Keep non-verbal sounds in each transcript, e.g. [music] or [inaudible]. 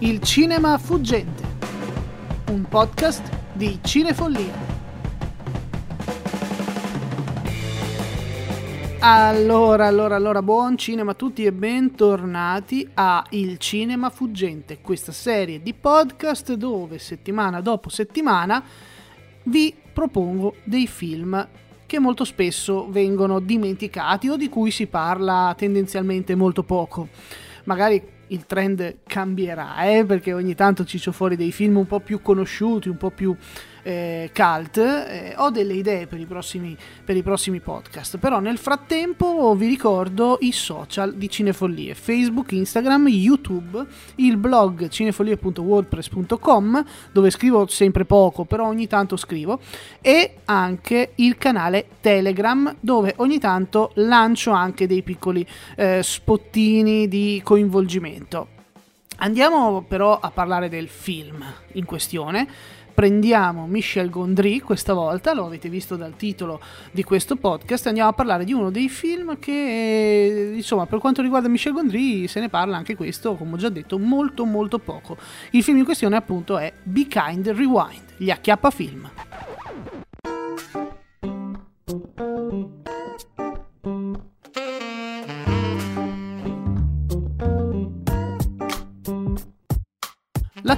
Il cinema fuggente, un podcast di Cinefollia. Allora, allora, allora, buon cinema a tutti e bentornati a Il Cinema Fuggente, questa serie di podcast dove settimana dopo settimana vi propongo dei film che molto spesso vengono dimenticati o di cui si parla tendenzialmente molto poco. Magari il trend cambierà, eh, perché ogni tanto ci sono fuori dei film un po' più conosciuti, un po' più eh, cult, eh, ho delle idee per i, prossimi, per i prossimi podcast, però nel frattempo vi ricordo i social di Cinefollie, Facebook, Instagram, YouTube, il blog cinefollie.wordpress.com dove scrivo sempre poco, però ogni tanto scrivo, e anche il canale Telegram dove ogni tanto lancio anche dei piccoli eh, spottini di coinvolgimento. Andiamo però a parlare del film in questione prendiamo Michel Gondry questa volta, lo avete visto dal titolo di questo podcast, andiamo a parlare di uno dei film che, insomma, per quanto riguarda Michel Gondry se ne parla anche questo, come ho già detto, molto molto poco. Il film in questione appunto è Be Kind Rewind, gli acchiappa film.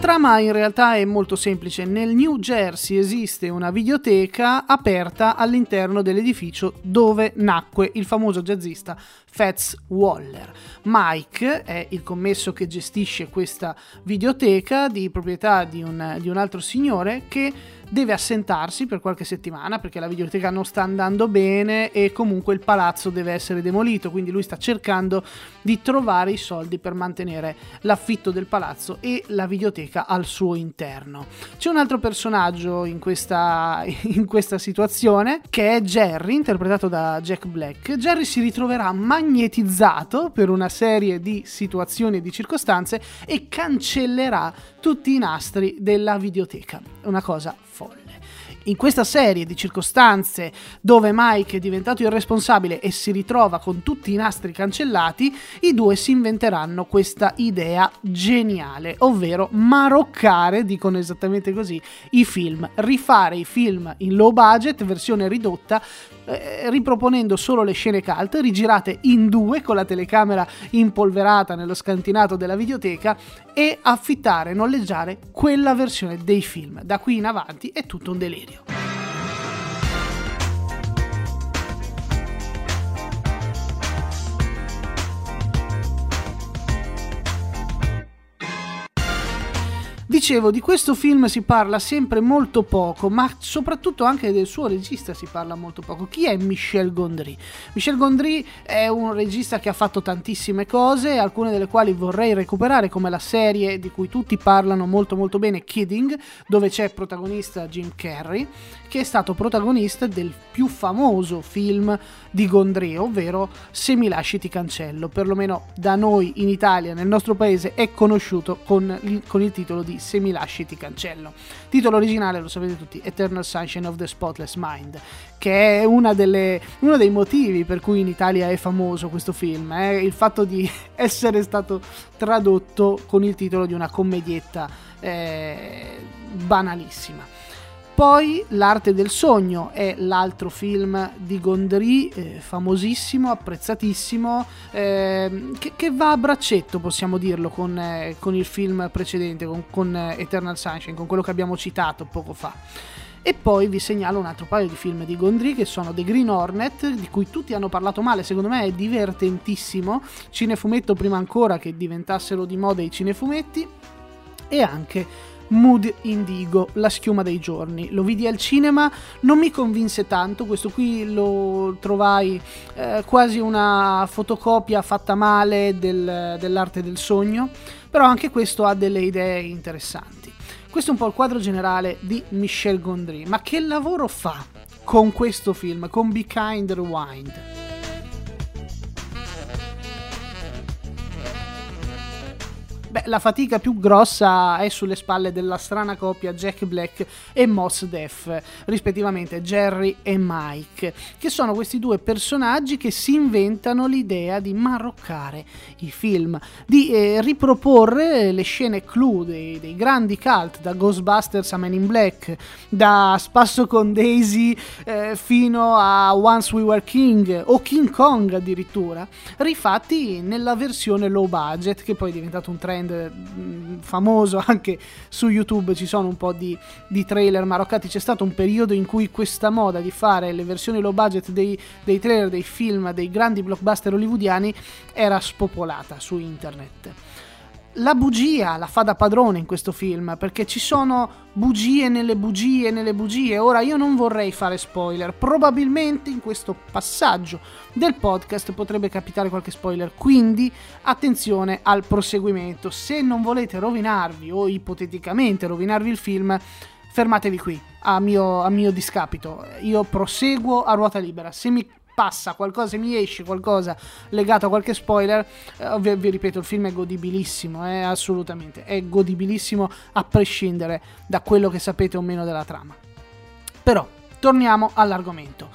Trama in realtà è molto semplice. Nel New Jersey esiste una videoteca aperta all'interno dell'edificio dove nacque il famoso jazzista Fats Waller. Mike è il commesso che gestisce questa videoteca di proprietà di un, di un altro signore che deve assentarsi per qualche settimana perché la videoteca non sta andando bene e comunque il palazzo deve essere demolito, quindi lui sta cercando di trovare i soldi per mantenere l'affitto del palazzo e la videoteca al suo interno. C'è un altro personaggio in questa, [laughs] in questa situazione che è Jerry, interpretato da Jack Black. Jerry si ritroverà magnetizzato per una serie di situazioni e di circostanze e cancellerà tutti i nastri della videoteca. Una cosa folle. In questa serie di circostanze dove Mike è diventato il responsabile e si ritrova con tutti i nastri cancellati, i due si inventeranno questa idea geniale, ovvero maroccare, dicono esattamente così, i film, rifare i film in low budget, versione ridotta, eh, riproponendo solo le scene cult, rigirate in due con la telecamera impolverata nello scantinato della videoteca e affittare, noleggiare quella versione dei film. Da qui in avanti è tutto un delirio. video. Dicevo, di questo film si parla sempre molto poco, ma soprattutto anche del suo regista si parla molto poco. Chi è Michel Gondry? Michel Gondry è un regista che ha fatto tantissime cose, alcune delle quali vorrei recuperare, come la serie di cui tutti parlano molto molto bene, Kidding, dove c'è protagonista Jim Carrey, che è stato protagonista del più famoso film di Gondry, ovvero Se mi lasci ti cancello, perlomeno da noi in Italia, nel nostro paese, è conosciuto con il, con il titolo di Se mi lasci ti cancello. Titolo originale, lo sapete tutti, Eternal Sunshine of the Spotless Mind, che è delle, uno dei motivi per cui in Italia è famoso questo film, eh? il fatto di [laughs] essere stato tradotto con il titolo di una commedietta eh, banalissima. Poi L'arte del sogno è l'altro film di Gondry, eh, famosissimo, apprezzatissimo, eh, che, che, va a braccetto, possiamo dirlo, con, eh, con il film precedente, con, con Eternal Sunshine, con quello che abbiamo citato poco fa. E poi vi segnalo un altro paio di film di Gondry che sono The Green Hornet, di cui tutti hanno parlato male, secondo me è divertentissimo, cinefumetto prima ancora che diventassero di moda i cinefumetti, e anche Mood Indigo, La schiuma dei giorni. Lo vidi al cinema, non mi convinse tanto, questo qui lo trovai eh, quasi una fotocopia fatta male del, dell'arte del sogno, però anche questo ha delle idee interessanti. Questo è un po' il quadro generale di Michel Gondry, ma che lavoro fa con questo film, con Be Kind Rewind? Beh, la fatica più grossa è sulle spalle della strana coppia Jack Black e Moss Def, rispettivamente Jerry e Mike, che sono questi due personaggi che si inventano l'idea di marroccare i film, di eh, riproporre le scene clou dei, dei, grandi cult, da Ghostbusters a Men in Black, da Spasso con Daisy eh, fino a Once We Were King o King Kong addirittura, rifatti nella versione low budget che poi è diventato un trend mm, famoso [laughs] anche su YouTube, ci sono un po' di, di trailer maroccati, c'è stato un periodo in cui questa moda di fare le versioni low budget dei, dei trailer, dei film, dei grandi blockbuster hollywoodiani era spopolata su internet la bugia la fa da padrone in questo film perché ci sono bugie nelle bugie nelle bugie. Ora io non vorrei fare spoiler, probabilmente in questo passaggio del podcast potrebbe capitare qualche spoiler, quindi attenzione al proseguimento. Se non volete rovinarvi o ipoteticamente rovinarvi il film, fermatevi qui a mio, a mio discapito. Io proseguo a ruota libera. Se mi passa qualcosa, mi esce qualcosa legato a qualche spoiler, eh, vi, vi, ripeto, il film è godibilissimo, eh, assolutamente, è godibilissimo a prescindere da quello che sapete o meno della trama. Però, torniamo all'argomento.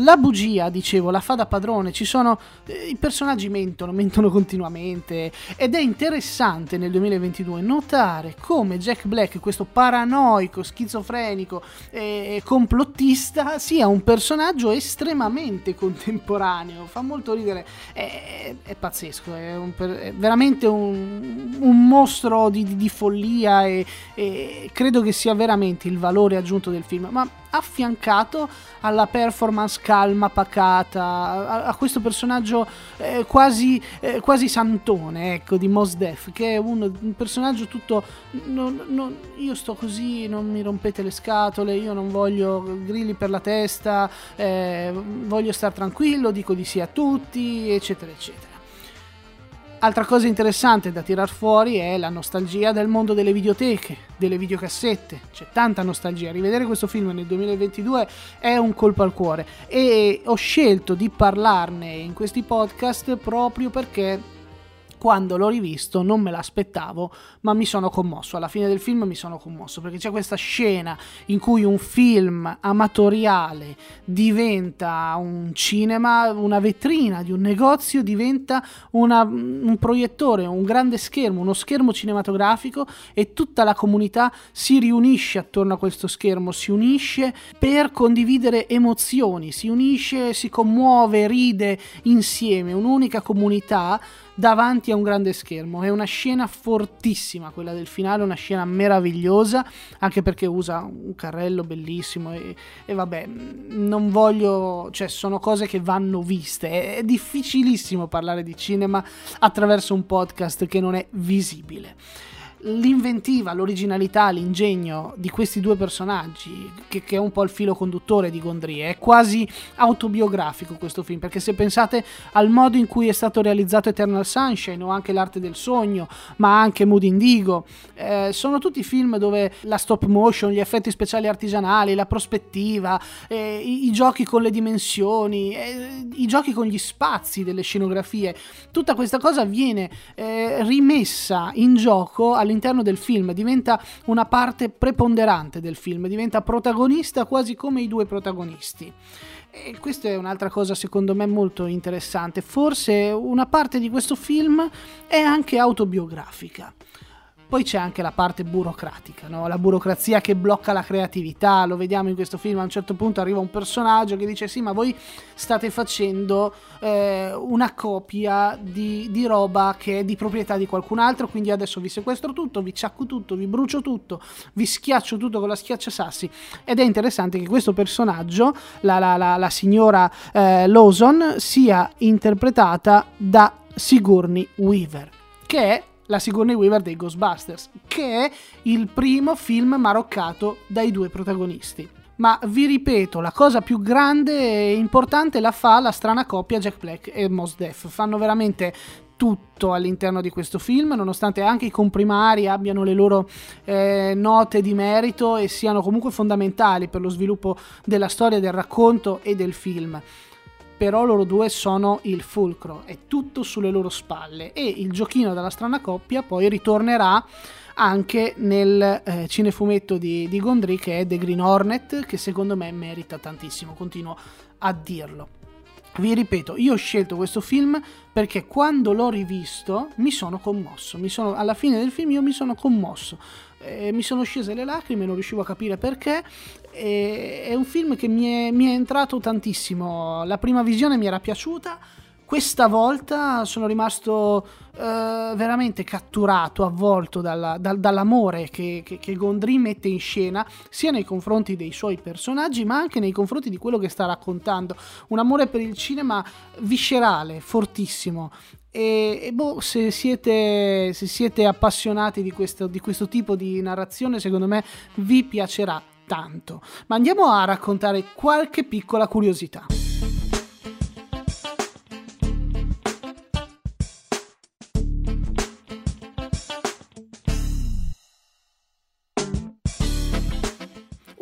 La bugia, dicevo, la fa da padrone, ci sono eh, i personaggi mentono, mentono continuamente ed è interessante nel 2022 notare come Jack Black, questo paranoico, schizofrenico e complottista, sia un personaggio estremamente contemporaneo, fa molto ridere, è, è pazzesco, è, un, è veramente un, un mostro di, di, di follia e, e credo che sia veramente il valore aggiunto del film, ma affiancato alla performance calma, pacata, a, a questo personaggio eh, quasi, eh, quasi, santone, ecco, di Mos Def, che è un, un personaggio tutto... Non, non, io sto così, non mi rompete le scatole, io non voglio grilli per la testa, eh, voglio stare tranquillo, dico di sì a tutti, eccetera, eccetera. Altra cosa interessante da tirar fuori è la nostalgia del mondo delle videoteche, delle videocassette. C'è tanta nostalgia. Rivedere questo film nel 2022 è un colpo al cuore e ho scelto di parlarne in questi podcast proprio perché quando l'ho rivisto non me l'aspettavo, ma mi sono commosso. Alla fine del film mi sono commosso perché c'è questa scena in cui un film amatoriale diventa un cinema, una vetrina di un negozio, diventa una, un proiettore, un grande schermo, uno schermo cinematografico e tutta la comunità si riunisce attorno a questo schermo, si unisce per condividere emozioni, si unisce, si commuove, ride insieme, un'unica comunità davanti a un grande schermo. È una scena fortissima quella del finale, una scena meravigliosa, anche perché usa un carrello bellissimo e, e vabbè, non voglio, cioè sono cose che vanno viste. È, è difficilissimo parlare di cinema attraverso un podcast che non è visibile l'inventiva, l'originalità, l'ingegno di questi due personaggi, che, che, è un po' il filo conduttore di Gondry, è quasi autobiografico questo film, perché se pensate al modo in cui è stato realizzato Eternal Sunshine o anche L'arte del sogno, ma anche Mood Indigo, eh, sono tutti film dove la stop motion, gli effetti speciali artigianali, la prospettiva, eh, i, i, giochi con le dimensioni, eh, i giochi con gli spazi delle scenografie, tutta questa cosa viene eh, rimessa in gioco all'interno del film, diventa una parte preponderante del film, diventa protagonista quasi come i due protagonisti. E questa è un'altra cosa secondo me molto interessante. Forse una parte di questo film è anche autobiografica. Poi c'è anche la parte burocratica, no? la burocrazia che blocca la creatività, lo vediamo in questo film, a un certo punto arriva un personaggio che dice sì ma voi state facendo eh, una copia di, di, roba che è di proprietà di qualcun altro, quindi adesso vi sequestro tutto, vi ciacco tutto, vi brucio tutto, vi schiaccio tutto con la schiacciasassi ed è interessante che questo personaggio, la, la, la, la signora eh, Lawson, sia interpretata da Sigourney Weaver, che è la Sigourney Weaver dei Ghostbusters, che è il primo film maroccato dai due protagonisti. Ma vi ripeto, la cosa più grande e importante la fa la strana coppia Jack Black e Mos Def. Fanno veramente tutto all'interno di questo film, nonostante anche i comprimari abbiano le loro eh, note di merito e siano comunque fondamentali per lo sviluppo della storia, del racconto e del film però loro due sono il fulcro, è tutto sulle loro spalle e il giochino della strana coppia poi ritornerà anche nel eh, cinefumetto di, di Gondry che è The Green Hornet che secondo me merita tantissimo, continuo a dirlo. Vi ripeto, io ho scelto questo film perché quando l'ho rivisto mi sono commosso, mi sono, alla fine del film io mi sono commosso, eh, mi sono scese le lacrime, non riuscivo a capire perché, eh, è un film che mi è, mi è entrato tantissimo, la prima visione mi era piaciuta, questa volta sono rimasto eh, veramente catturato, avvolto dalla, dal, dall'amore che, che, che, Gondry mette in scena, sia nei confronti dei suoi personaggi, ma anche nei confronti di quello che sta raccontando. Un amore per il cinema viscerale, fortissimo. E, e boh, se siete, se siete appassionati di questo, di questo tipo di narrazione, secondo me vi piacerà tanto. Ma andiamo a raccontare qualche piccola curiosità.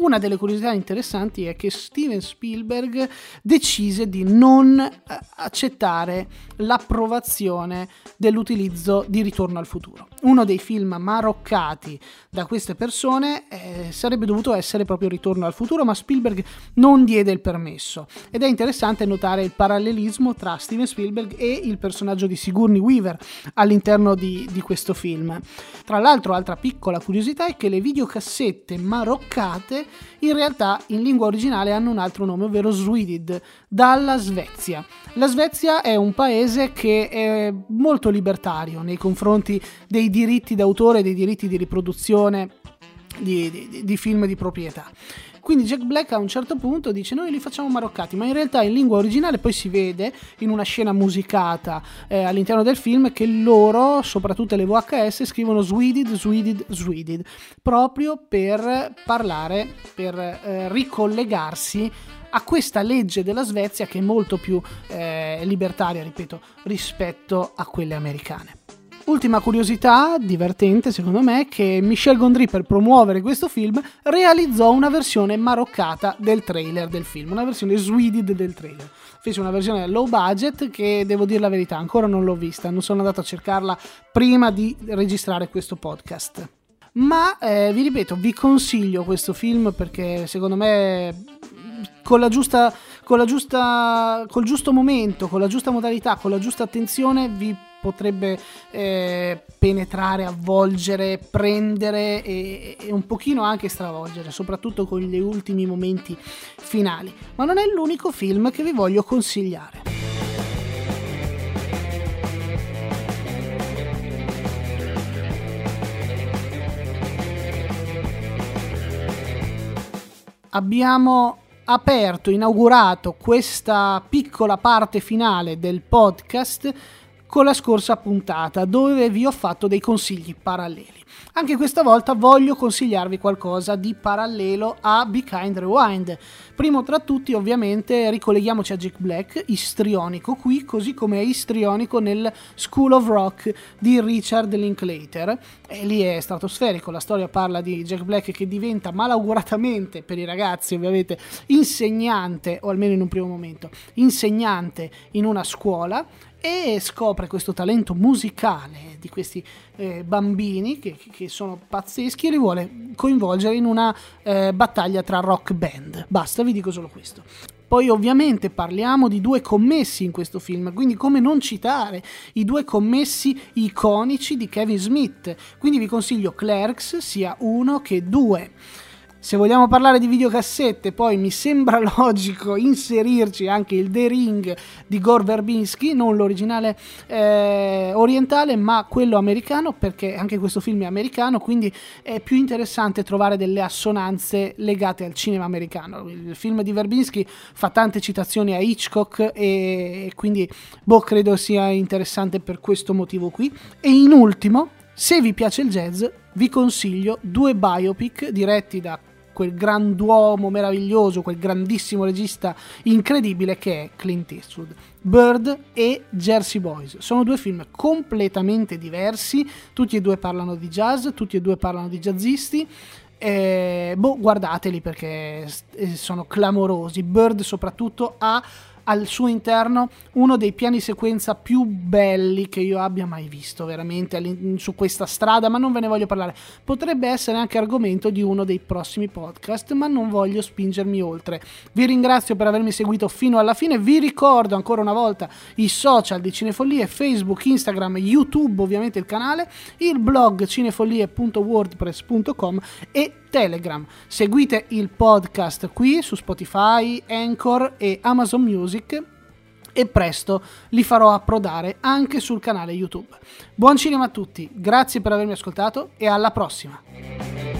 Una delle curiosità interessanti è che Steven Spielberg decise di non eh, accettare l'approvazione dell'utilizzo di Ritorno al futuro. Uno dei film maroccati da queste persone eh, sarebbe dovuto essere proprio Ritorno al futuro, ma Spielberg non diede il permesso. Ed è interessante notare il parallelismo tra Steven Spielberg e il personaggio di Sigourney Weaver all'interno di, di questo film. Tra l'altro, altra piccola curiosità è che le videocassette maroccate in realtà in lingua originale hanno un altro nome, ovvero Swedid, dalla Svezia. La Svezia è un paese che è molto libertario nei confronti dei diritti d'autore dei diritti di riproduzione di, di, di film di proprietà. Quindi Jack Black a un certo punto dice noi li facciamo maroccati, ma in realtà in lingua originale poi si vede in una scena musicata eh, all'interno del film che loro, soprattutto le VHS, scrivono Swedid, Swedid, Swedid, proprio per parlare, per eh, ricollegarsi a questa legge della Svezia che è molto più eh, libertaria, ripeto, rispetto a quelle americane. Ultima curiosità divertente secondo me è che Michel Gondry per promuovere questo film realizzò una versione maroccata del trailer del film, una versione swedid del trailer. Fece una versione low budget che devo dire la verità ancora non l'ho vista, non sono andato a cercarla prima di registrare questo podcast. Ma eh, vi ripeto, vi consiglio questo film perché secondo me con la giusta, con la giusta, col giusto momento, con la giusta modalità, con la giusta attenzione vi potrebbe eh, penetrare, avvolgere, prendere e, e, un pochino anche stravolgere, soprattutto con gli ultimi momenti finali. Ma non è l'unico film che vi voglio consigliare. Abbiamo aperto, inaugurato questa piccola parte finale del podcast con la scorsa puntata dove vi ho fatto dei consigli paralleli. Anche questa volta voglio consigliarvi qualcosa di parallelo a Be Kind Rewind. Primo tra tutti, ovviamente, ricolleghiamoci a Jack Black, istrionico qui, così come è istrionico nel School of Rock di Richard Linklater. E lì è stratosferico, la storia parla di Jack Black che diventa malauguratamente, per i ragazzi ovviamente, insegnante, o almeno in un primo momento, insegnante in una scuola e scopre questo talento musicale di questi eh, bambini che, che, sono pazzeschi e li vuole coinvolgere in una eh, battaglia tra rock band. Basta, vi dico solo questo. Poi ovviamente parliamo di due commessi in questo film, quindi come non citare i due commessi iconici di Kevin Smith. Quindi vi consiglio Clerks sia uno che due. Se vogliamo parlare di videocassette, poi mi sembra [laughs] logico inserirci anche il The Ring di Gore Verbinski, non l'originale eh, orientale, ma quello americano, perché anche questo film è americano, quindi è più interessante trovare delle assonanze legate al cinema americano. Il film di Verbinski fa tante citazioni a Hitchcock e quindi boh, credo sia interessante per questo motivo qui. E in ultimo, se vi piace il jazz, vi consiglio due biopic diretti da quel grand'uomo meraviglioso, quel grandissimo regista incredibile che è Clint Eastwood. Bird e Jersey Boys sono due film completamente diversi, tutti e due parlano di jazz, tutti e due parlano di jazzisti. Eh, boh, guardateli perché sono clamorosi. Bird soprattutto ha al suo interno uno dei piani sequenza più belli che io abbia mai visto veramente su questa strada, ma non ve ne voglio parlare. Potrebbe essere anche argomento di uno dei prossimi podcast, ma non voglio spingermi oltre. Vi ringrazio per avermi seguito fino alla fine, vi ricordo ancora una volta i social di Cinefollie, Facebook, Instagram, YouTube, ovviamente il canale, il blog cinefollie.wordpress.com e Telegram. Seguite il podcast qui su Spotify, Anchor e Amazon Music e presto li farò approdare anche sul canale YouTube. Buon cinema a tutti, grazie per avermi ascoltato e alla prossima!